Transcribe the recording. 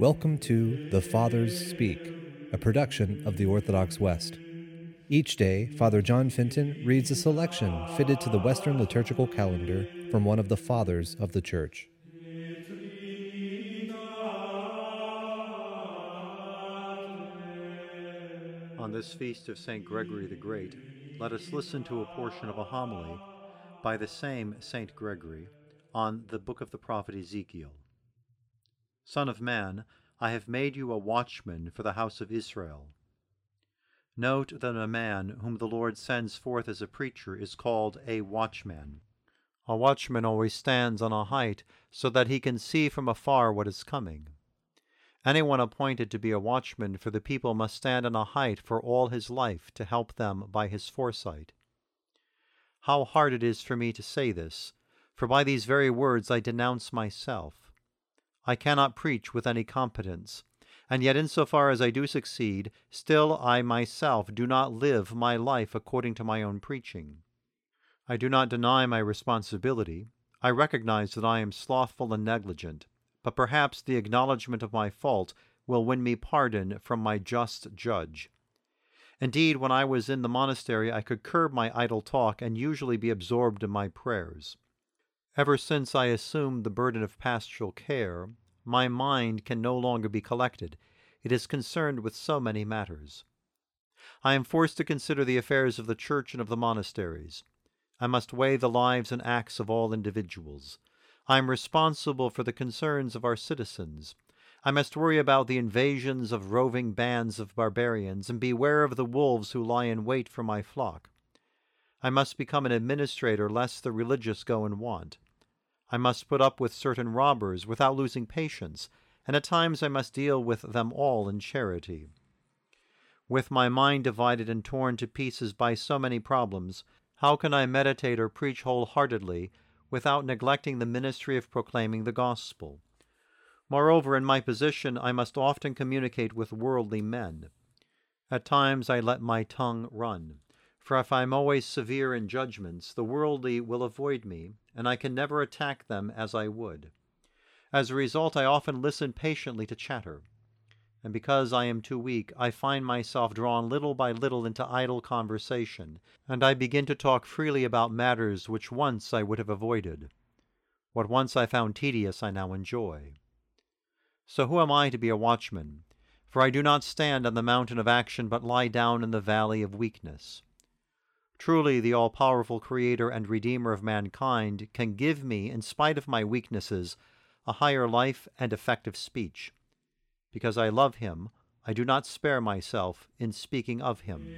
Welcome to The Fathers Speak, a production of the Orthodox West. Each day, Father John Fenton reads a selection fitted to the Western liturgical calendar from one of the Fathers of the Church. On this feast of St. Gregory the Great, let us listen to a portion of a homily by the same St. Gregory on the book of the prophet Ezekiel. Son of man, I have made you a watchman for the house of Israel. Note that a man whom the Lord sends forth as a preacher is called a watchman. A watchman always stands on a height so that he can see from afar what is coming. Anyone appointed to be a watchman for the people must stand on a height for all his life to help them by his foresight. How hard it is for me to say this, for by these very words I denounce myself. I cannot preach with any competence, and yet, in so far as I do succeed, still I myself do not live my life according to my own preaching. I do not deny my responsibility. I recognize that I am slothful and negligent, but perhaps the acknowledgment of my fault will win me pardon from my just judge. Indeed, when I was in the monastery, I could curb my idle talk and usually be absorbed in my prayers. Ever since I assumed the burden of pastoral care, my mind can no longer be collected. It is concerned with so many matters. I am forced to consider the affairs of the church and of the monasteries. I must weigh the lives and acts of all individuals. I am responsible for the concerns of our citizens. I must worry about the invasions of roving bands of barbarians and beware of the wolves who lie in wait for my flock. I must become an administrator lest the religious go in want. I must put up with certain robbers without losing patience, and at times I must deal with them all in charity. With my mind divided and torn to pieces by so many problems, how can I meditate or preach wholeheartedly without neglecting the ministry of proclaiming the gospel? Moreover, in my position, I must often communicate with worldly men. At times I let my tongue run. For if I am always severe in judgments, the worldly will avoid me, and I can never attack them as I would. As a result, I often listen patiently to chatter, and because I am too weak, I find myself drawn little by little into idle conversation, and I begin to talk freely about matters which once I would have avoided. What once I found tedious, I now enjoy. So who am I to be a watchman? For I do not stand on the mountain of action, but lie down in the valley of weakness. Truly, the all powerful Creator and Redeemer of mankind can give me, in spite of my weaknesses, a higher life and effective speech. Because I love Him, I do not spare myself in speaking of Him.